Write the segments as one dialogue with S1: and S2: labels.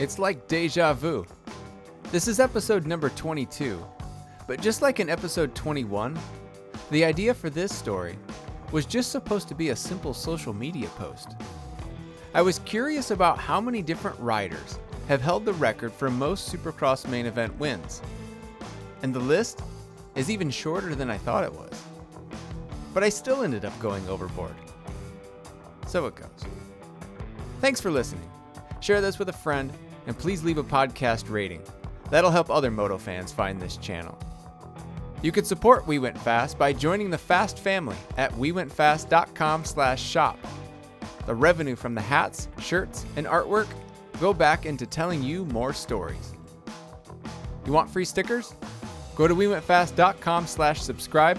S1: It's like deja vu. This is episode number 22, but just like in episode 21, the idea for this story was just supposed to be a simple social media post. I was curious about how many different riders have held the record for most Supercross main event wins. And the list is even shorter than I thought it was. But I still ended up going overboard. So it goes. Thanks for listening. Share this with a friend, and please leave a podcast rating. That'll help other moto fans find this channel. You can support We Went Fast by joining the Fast family at wewentfast.com/shop. The revenue from the hats, shirts, and artwork go back into telling you more stories. You want free stickers? Go to wewentfast.com/subscribe,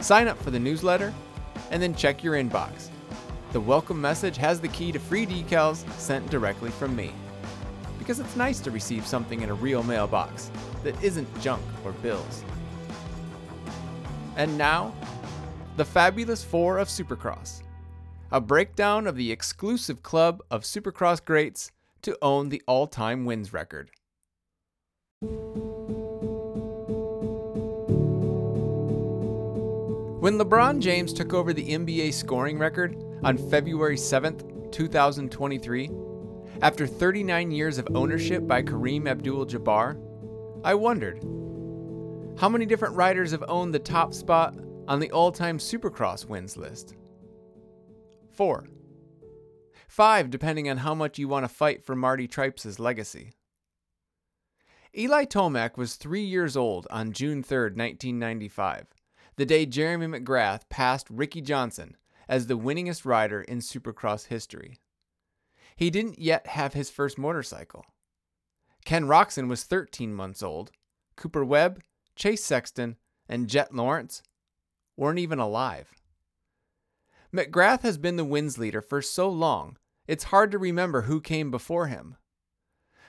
S1: sign up for the newsletter, and then check your inbox. The welcome message has the key to free decals sent directly from me. Because it's nice to receive something in a real mailbox that isn't junk or bills. And now, the Fabulous Four of Supercross. A breakdown of the exclusive club of Supercross greats to own the all time wins record. When LeBron James took over the NBA scoring record on February 7th, 2023, after 39 years of ownership by Kareem Abdul Jabbar, I wondered how many different riders have owned the top spot on the all time Supercross wins list? Four. Five, depending on how much you want to fight for Marty Tripes' legacy. Eli Tomac was three years old on June 3, 1995, the day Jeremy McGrath passed Ricky Johnson as the winningest rider in Supercross history. He didn't yet have his first motorcycle. Ken Roczen was 13 months old. Cooper Webb, Chase Sexton, and Jett Lawrence weren't even alive. McGrath has been the wins leader for so long, it's hard to remember who came before him.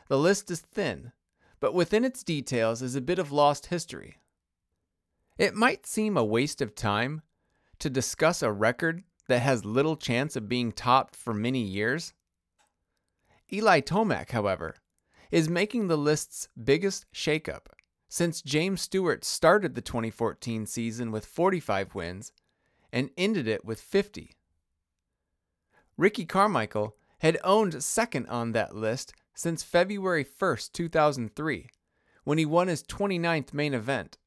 S1: The list is thin, but within its details is a bit of lost history. It might seem a waste of time to discuss a record that has little chance of being topped for many years. Eli Tomac, however, is making the list's biggest shakeup since James Stewart started the 2014 season with 45 wins and ended it with 50. Ricky Carmichael had owned second on that list since February 1, 2003, when he won his 29th main event.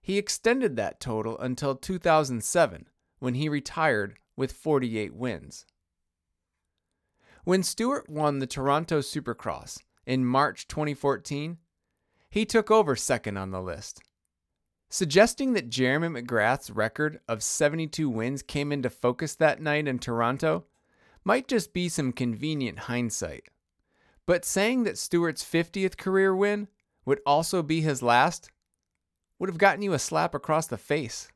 S1: He extended that total until 2007, when he retired with 48 wins. When Stewart won the Toronto Supercross in March 2014, he took over second on the list. Suggesting that Jeremy McGrath's record of 72 wins came into focus that night in Toronto might just be some convenient hindsight. But saying that Stewart's 50th career win would also be his last would have gotten you a slap across the face.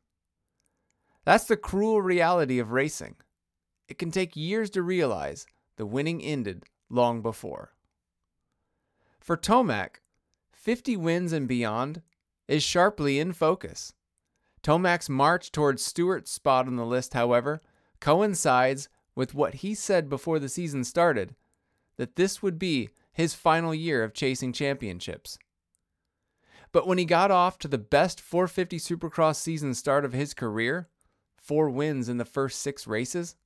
S1: That's the cruel reality of racing. It can take years to realize the winning ended long before. For Tomac, 50 wins and beyond is sharply in focus. Tomac's march towards Stewart's spot on the list, however, coincides with what he said before the season started that this would be his final year of chasing championships. But when he got off to the best 450 Supercross season start of his career, four wins in the first six races,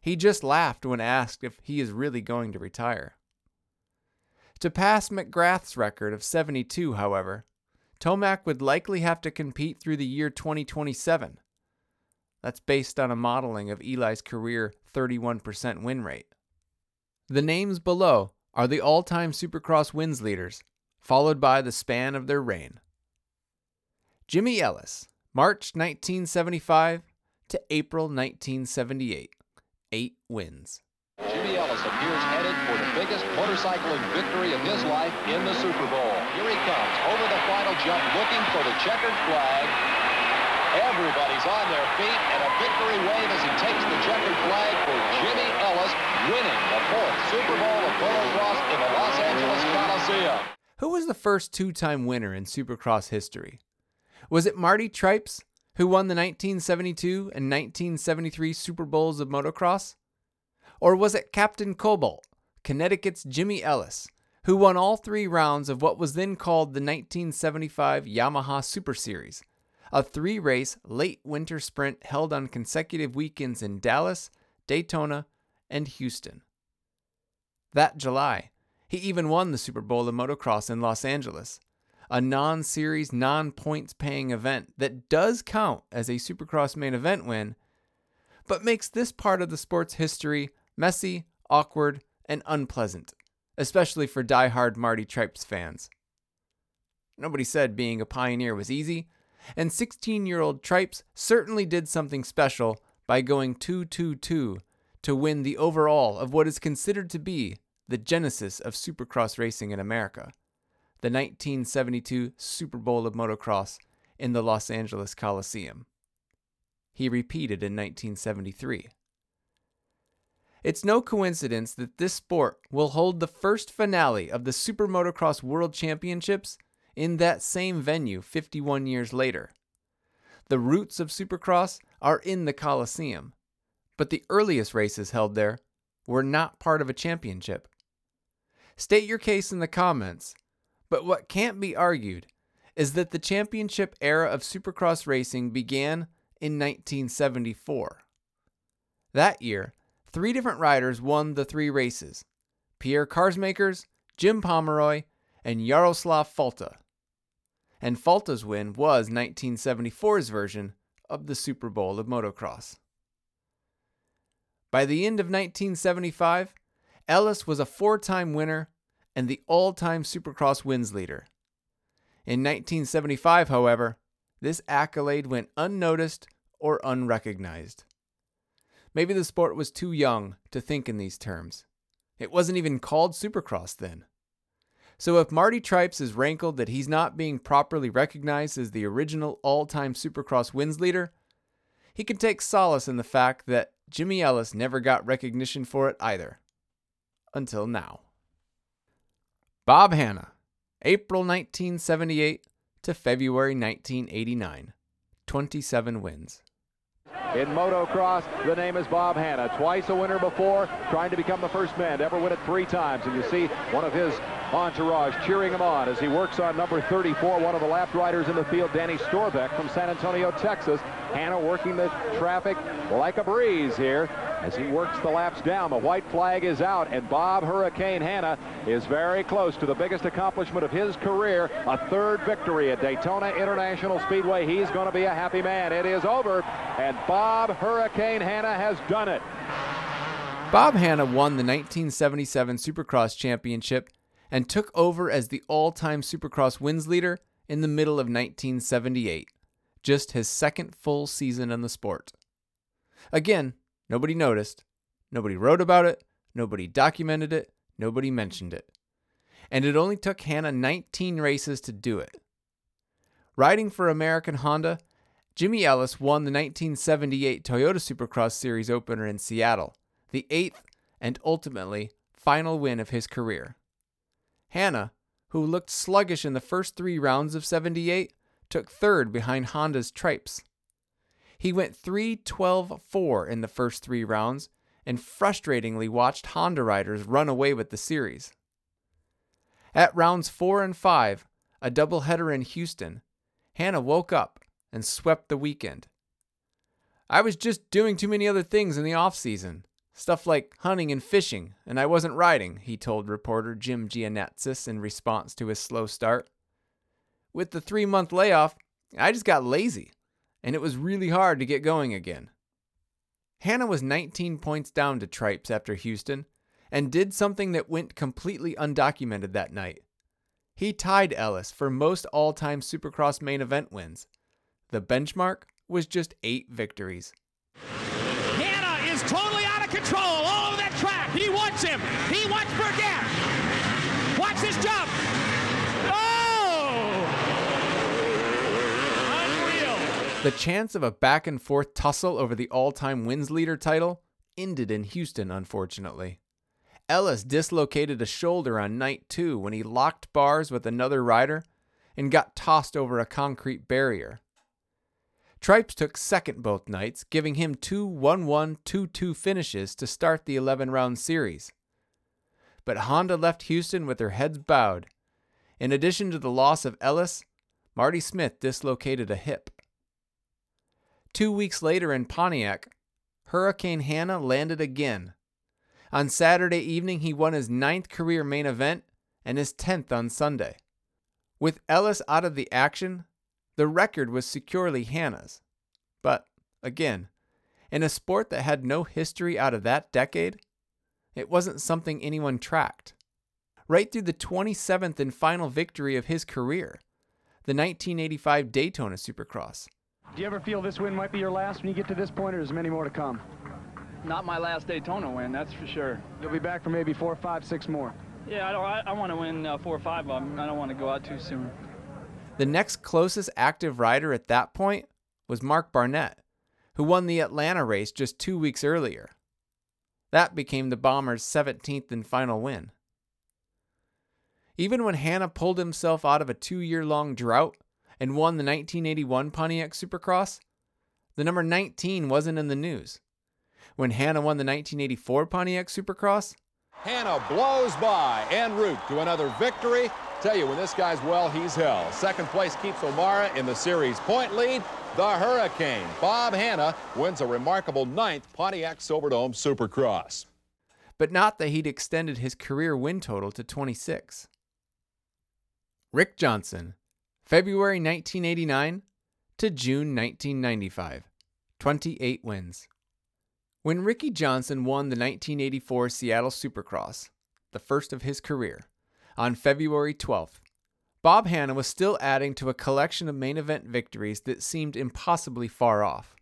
S1: he just laughed when asked if he is really going to retire. To pass McGrath's record of 72, however, Tomac would likely have to compete through the year 2027. That's based on a modeling of Eli's career 31% win rate. The names below are the all time Supercross wins leaders, followed by the span of their reign. Jimmy Ellis, March 1975 to April 1978, 8 wins.
S2: Jimmy Ellis appears headed for the biggest motorcycling victory of his life in the Super Bowl. Here he comes over the final jump looking for the checkered flag. Everybody's on their feet and a victory wave as he takes the checkered flag for Jimmy Ellis winning the fourth Super Bowl of motocross in the Los Angeles Coliseum.
S1: Who was the first two time winner in Supercross history? Was it Marty Tripes, who won the 1972 and 1973 Super Bowls of motocross? Or was it Captain Cobalt, Connecticut's Jimmy Ellis, who won all three rounds of what was then called the 1975 Yamaha Super Series, a three race late winter sprint held on consecutive weekends in Dallas, Daytona, and Houston. That July, he even won the Super Bowl of motocross in Los Angeles, a non series, non points paying event that does count as a Supercross main event win, but makes this part of the sport's history messy, awkward, and unpleasant, especially for die-hard Marty Tripes fans. Nobody said being a pioneer was easy, and 16 year old Tripes certainly did something special by going 2 2 2 to win the overall of what is considered to be the genesis of supercross racing in America, the 1972 Super Bowl of Motocross in the Los Angeles Coliseum. He repeated in 1973. It's no coincidence that this sport will hold the first finale of the Super Motocross World Championships in that same venue 51 years later. The roots of Supercross are in the Coliseum, but the earliest races held there were not part of a championship. State your case in the comments, but what can't be argued is that the championship era of Supercross racing began in 1974. That year, three different riders won the three races Pierre Karsmakers, Jim Pomeroy, and Jaroslav Falta. And Falta's win was 1974's version of the Super Bowl of motocross. By the end of 1975, Ellis was a four time winner and the all time Supercross wins leader. In 1975, however, this accolade went unnoticed or unrecognized. Maybe the sport was too young to think in these terms. It wasn't even called Supercross then. So if Marty Tripes is rankled that he's not being properly recognized as the original all time Supercross wins leader, he can take solace in the fact that Jimmy Ellis never got recognition for it either. Until now. Bob Hannah, April 1978 to February 1989. 27 wins.
S2: In motocross, the name is Bob Hannah. Twice a winner before, trying to become the first man to ever win it three times. And you see one of his entourage cheering him on as he works on number 34, one of the lap riders in the field, Danny Storbeck from San Antonio, Texas. Hannah working the traffic like a breeze here as he works the laps down. The white flag is out, and Bob Hurricane Hannah is very close to the biggest accomplishment of his career, a third victory at Daytona International Speedway. He's going to be a happy man. It is over, and Bob Hurricane Hannah has done it.
S1: Bob Hannah won the 1977 Supercross Championship and took over as the all time Supercross wins leader in the middle of 1978, just his second full season in the sport. Again, nobody noticed, nobody wrote about it, nobody documented it, nobody mentioned it. And it only took Hannah 19 races to do it. Riding for American Honda, Jimmy Ellis won the 1978 Toyota Supercross Series opener in Seattle, the eighth and ultimately final win of his career. Hannah, who looked sluggish in the first three rounds of 78, took third behind Honda's Tripes. He went 3 12 4 in the first three rounds and frustratingly watched Honda riders run away with the series. At rounds 4 and 5, a doubleheader in Houston, Hannah woke up and swept the weekend. I was just doing too many other things in the off season. Stuff like hunting and fishing, and I wasn't riding, he told reporter Jim Gianatsis in response to his slow start. With the three month layoff, I just got lazy, and it was really hard to get going again. Hannah was 19 points down to Tripes after Houston and did something that went completely undocumented that night. He tied Ellis for most all time Supercross main event wins. The benchmark was just eight victories.
S3: Hannah is totally control all over that track. He wants him. He wants Burgett. Watch this jump. Oh! Unreal.
S1: The chance of a back and forth tussle over the all time wins leader title ended in Houston, unfortunately. Ellis dislocated a shoulder on night two when he locked bars with another rider and got tossed over a concrete barrier. Tripes took second both nights, giving him two 1 1 2 2 finishes to start the 11 round series. but Honda left Houston with their heads bowed. In addition to the loss of Ellis, Marty Smith dislocated a hip. Two weeks later in Pontiac, Hurricane Hannah landed again. On Saturday evening, he won his ninth career main event and his 10th on Sunday. With Ellis out of the action, the record was securely Hannah's. But, again, in a sport that had no history out of that decade, it wasn't something anyone tracked. Right through the 27th and final victory of his career, the 1985 Daytona Supercross.
S4: Do you ever feel this win might be your last when you get to this point, or there's many more to come?
S5: Not my last Daytona win, that's for sure.
S4: You'll be back for maybe four, five, six more.
S5: Yeah, I, don't, I, I want to win uh, four or five of them. I don't want to go out too soon.
S1: The next closest active rider at that point was Mark Barnett, who won the Atlanta race just two weeks earlier. That became the Bombers' 17th and final win. Even when Hannah pulled himself out of a two year long drought and won the 1981 Pontiac Supercross, the number 19 wasn't in the news. When Hannah won the 1984 Pontiac Supercross,
S2: Hannah blows by en route to another victory. Tell you, when this guy's well, he's hell. Second place keeps O'Mara in the series point lead. The Hurricane, Bob Hannah, wins a remarkable ninth Pontiac Silverdome Supercross.
S1: But not that he'd extended his career win total to 26. Rick Johnson, February 1989 to June 1995, 28 wins. When Ricky Johnson won the 1984 Seattle Supercross, the first of his career, on February 12th, Bob Hannah was still adding to a collection of main event victories that seemed impossibly far off.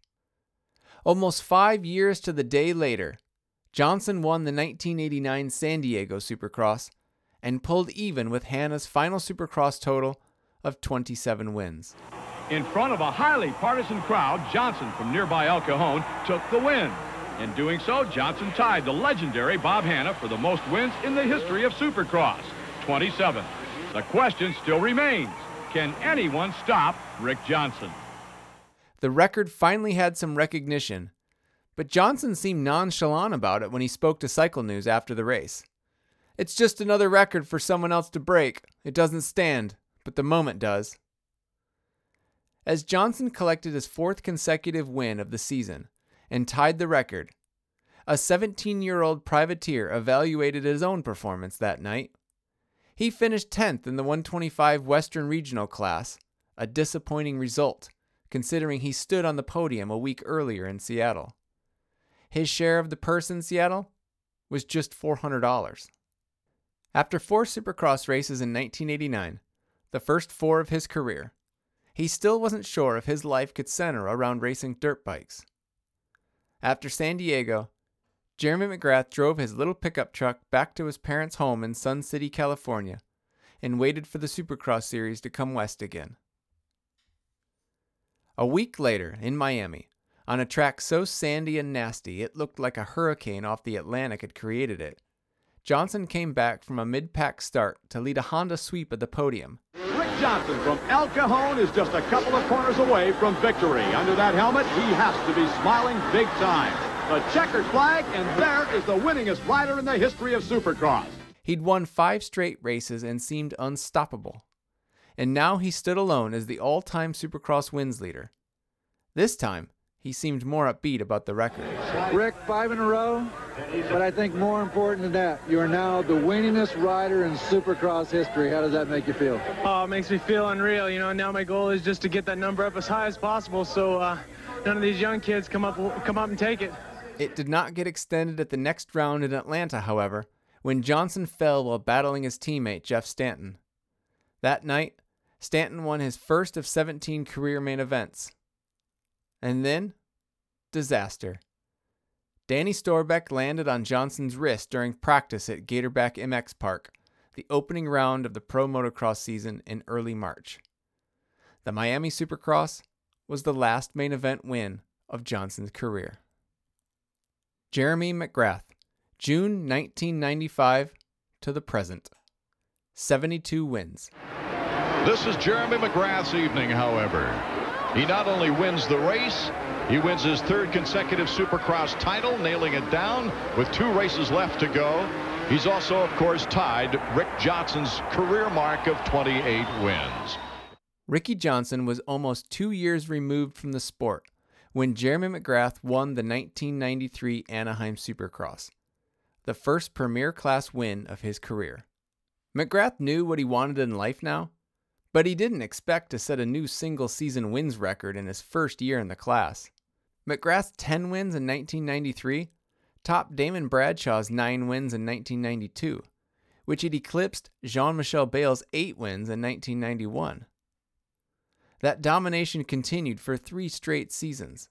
S1: Almost five years to the day later, Johnson won the 1989 San Diego Supercross and pulled even with Hannah's final Supercross total of 27 wins.
S6: In front of a highly partisan crowd, Johnson from nearby El Cajon took the win. In doing so, Johnson tied the legendary Bob Hannah for the most wins in the history of Supercross, 27. The question still remains, can anyone stop Rick Johnson?
S1: The record finally had some recognition, but Johnson seemed nonchalant about it when he spoke to Cycle News after the race. It's just another record for someone else to break. It doesn't stand, but the moment does. As Johnson collected his fourth consecutive win of the season and tied the record, a 17 year old privateer evaluated his own performance that night. He finished 10th in the 125 Western Regional class, a disappointing result, considering he stood on the podium a week earlier in Seattle. His share of the purse in Seattle was just $400. After four Supercross races in 1989, the first four of his career, he still wasn't sure if his life could center around racing dirt bikes. After San Diego, Jeremy McGrath drove his little pickup truck back to his parents' home in Sun City, California, and waited for the Supercross series to come west again. A week later, in Miami, on a track so sandy and nasty it looked like a hurricane off the Atlantic had created it, Johnson came back from a mid pack start to lead a Honda sweep of the podium.
S6: Rick Johnson from El Cajon is just a couple of corners away from victory. Under that helmet, he has to be smiling big time. The checkered flag, and there is the winningest rider in the history of Supercross.
S1: He'd won five straight races and seemed unstoppable. And now he stood alone as the all time Supercross wins leader. This time, he seemed more upbeat about the record.
S7: Rick, five in a row, but I think more important than that, you are now the winningest rider in Supercross history. How does that make you feel?
S4: Oh, it makes me feel unreal. You know, now my goal is just to get that number up as high as possible so uh, none of these young kids come up, come up and take it.
S1: It did not get extended at the next round in Atlanta, however, when Johnson fell while battling his teammate Jeff Stanton. That night, Stanton won his first of 17 career main events. And then, disaster. Danny Storbeck landed on Johnson's wrist during practice at Gatorback MX Park, the opening round of the pro motocross season in early March. The Miami Supercross was the last main event win of Johnson's career. Jeremy McGrath, June 1995 to the present. 72 wins.
S8: This is Jeremy McGrath's evening, however. He not only wins the race, he wins his third consecutive Supercross title, nailing it down with two races left to go. He's also, of course, tied Rick Johnson's career mark of 28 wins.
S1: Ricky Johnson was almost two years removed from the sport when Jeremy McGrath won the 1993 Anaheim Supercross, the first premier class win of his career. McGrath knew what he wanted in life now, but he didn't expect to set a new single season wins record in his first year in the class. McGrath's 10 wins in 1993 topped Damon Bradshaw's 9 wins in 1992, which had eclipsed Jean Michel Bayle's 8 wins in 1991. That domination continued for three straight seasons,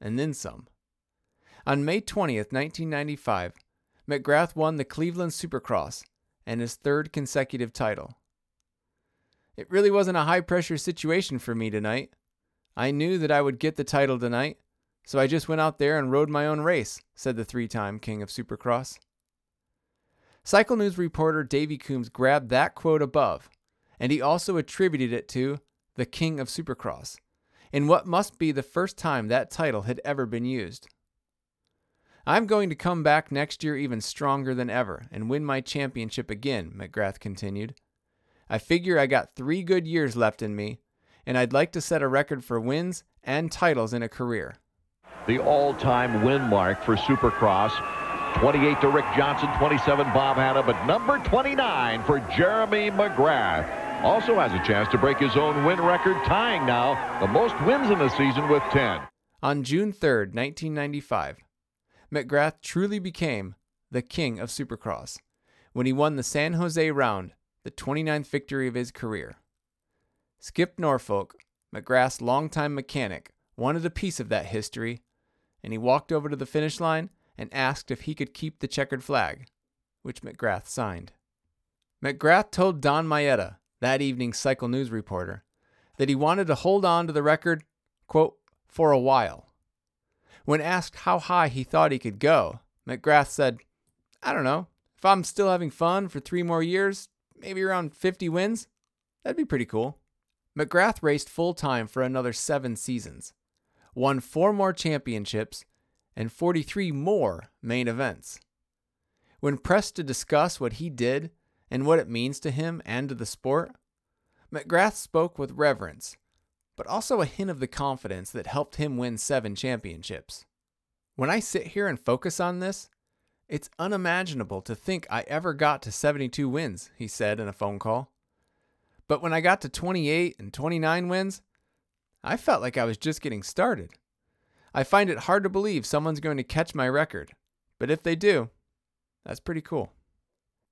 S1: and then some. On May 20th, 1995, McGrath won the Cleveland Supercross and his third consecutive title. It really wasn't a high pressure situation for me tonight. I knew that I would get the title tonight, so I just went out there and rode my own race, said the three time king of Supercross. Cycle News reporter Davey Coombs grabbed that quote above, and he also attributed it to the king of Supercross, in what must be the first time that title had ever been used. I'm going to come back next year even stronger than ever and win my championship again, McGrath continued. I figure I got three good years left in me, and I'd like to set a record for wins and titles in a career.
S6: The all-time win mark for Supercross. 28 to Rick Johnson, 27 Bob Hannah, but number 29 for Jeremy McGrath. Also has a chance to break his own win record, tying now the most wins in the season with 10.
S1: On June 3rd, 1995, McGrath truly became the king of Supercross when he won the San Jose round, the 29th victory of his career. Skip Norfolk, McGrath's longtime mechanic, wanted a piece of that history, and he walked over to the finish line and asked if he could keep the checkered flag, which McGrath signed. McGrath told Don Maeda, that evening's Cycle News reporter, that he wanted to hold on to the record, quote, for a while. When asked how high he thought he could go, McGrath said, I don't know. If I'm still having fun for three more years, maybe around 50 wins, that'd be pretty cool. McGrath raced full time for another seven seasons, won four more championships, and 43 more main events. When pressed to discuss what he did and what it means to him and to the sport, McGrath spoke with reverence but also a hint of the confidence that helped him win seven championships. When I sit here and focus on this, it's unimaginable to think I ever got to 72 wins, he said in a phone call. But when I got to 28 and 29 wins, I felt like I was just getting started. I find it hard to believe someone's going to catch my record, but if they do, that's pretty cool.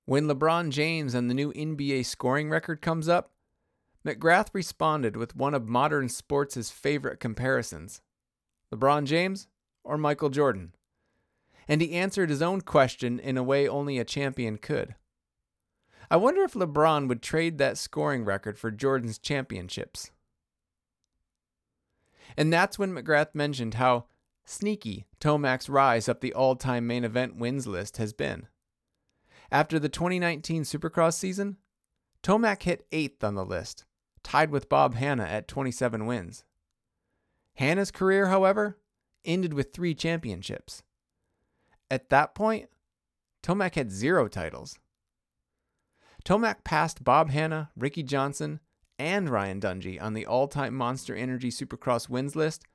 S1: When LeBron James and the new NBA scoring record comes up, McGrath responded with one of modern sports' favorite comparisons LeBron James or Michael Jordan? And he answered his own question in a way only a champion could. I wonder if LeBron would trade that scoring record for Jordan's championships. And that's when McGrath mentioned how sneaky Tomac's rise up the all time main event wins list has been. After the 2019 Supercross season, Tomac hit eighth on the list, tied with Bob Hannah at 27 wins. Hannah's career, however, ended with three championships. At that point, Tomac had zero titles. Tomac passed Bob Hannah, Ricky Johnson, and Ryan Dungey on the all time Monster Energy Supercross wins list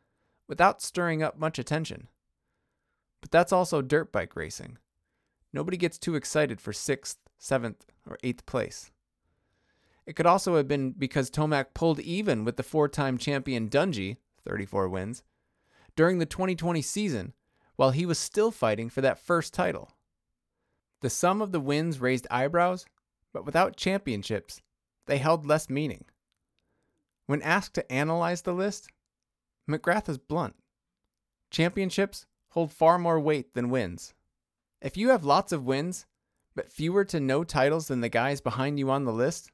S1: without stirring up much attention. But that's also dirt bike racing. Nobody gets too excited for sixth, seventh, or eighth place. It could also have been because Tomac pulled even with the four time champion Dungey, 34 wins, during the 2020 season while he was still fighting for that first title. The sum of the wins raised eyebrows, but without championships, they held less meaning. When asked to analyze the list, McGrath is blunt. Championships hold far more weight than wins. If you have lots of wins, but fewer to no titles than the guys behind you on the list,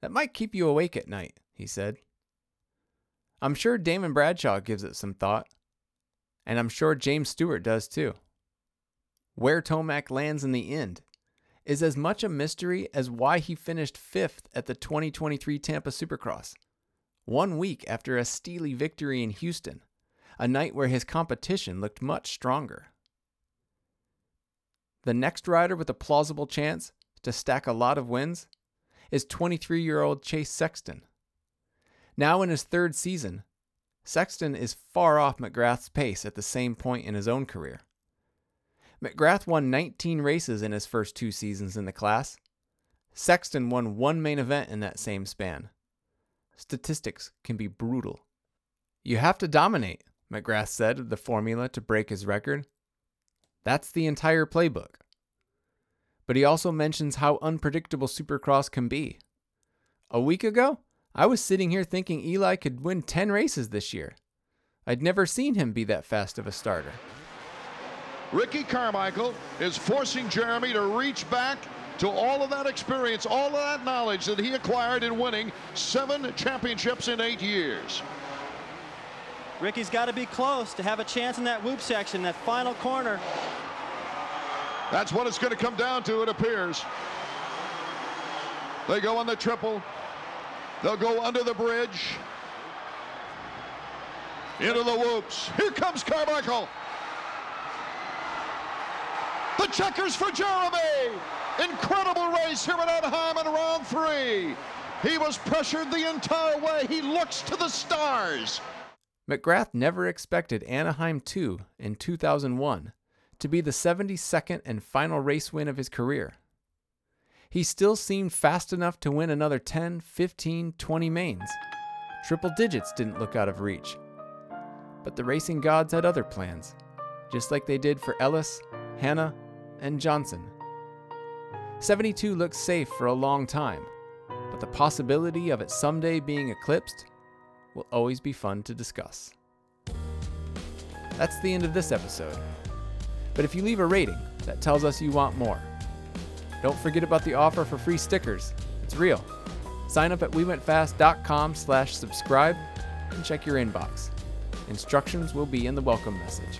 S1: that might keep you awake at night, he said. I'm sure Damon Bradshaw gives it some thought, and I'm sure James Stewart does too. Where Tomac lands in the end is as much a mystery as why he finished fifth at the 2023 Tampa Supercross, one week after a steely victory in Houston, a night where his competition looked much stronger. The next rider with a plausible chance to stack a lot of wins is 23 year old Chase Sexton. Now in his third season, Sexton is far off McGrath's pace at the same point in his own career. McGrath won 19 races in his first two seasons in the class. Sexton won one main event in that same span. Statistics can be brutal. You have to dominate, McGrath said of the formula to break his record. That's the entire playbook. But he also mentions how unpredictable Supercross can be. A week ago, I was sitting here thinking Eli could win 10 races this year. I'd never seen him be that fast of a starter.
S8: Ricky Carmichael is forcing Jeremy to reach back to all of that experience, all of that knowledge that he acquired in winning seven championships in eight years.
S9: Ricky's got to be close to have a chance in that whoop section, that final corner.
S8: That's what it's going to come down to, it appears. They go on the triple. They'll go under the bridge. Into the whoops. Here comes Carmichael. The checkers for Jeremy. Incredible race here at Anaheim in round three. He was pressured the entire way. He looks to the stars.
S1: McGrath never expected Anaheim 2 in 2001 to be the 72nd and final race win of his career. He still seemed fast enough to win another 10, 15, 20 mains. Triple digits didn't look out of reach. But the racing gods had other plans, just like they did for Ellis, Hannah, and Johnson. 72 looked safe for a long time, but the possibility of it someday being eclipsed will always be fun to discuss. That's the end of this episode. But if you leave a rating, that tells us you want more. Don't forget about the offer for free stickers. It's real. Sign up at wewentfast.com slash subscribe and check your inbox. Instructions will be in the welcome message.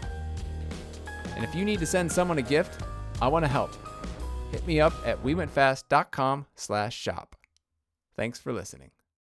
S1: And if you need to send someone a gift, I want to help. Hit me up at wewentfast.com slash shop. Thanks for listening.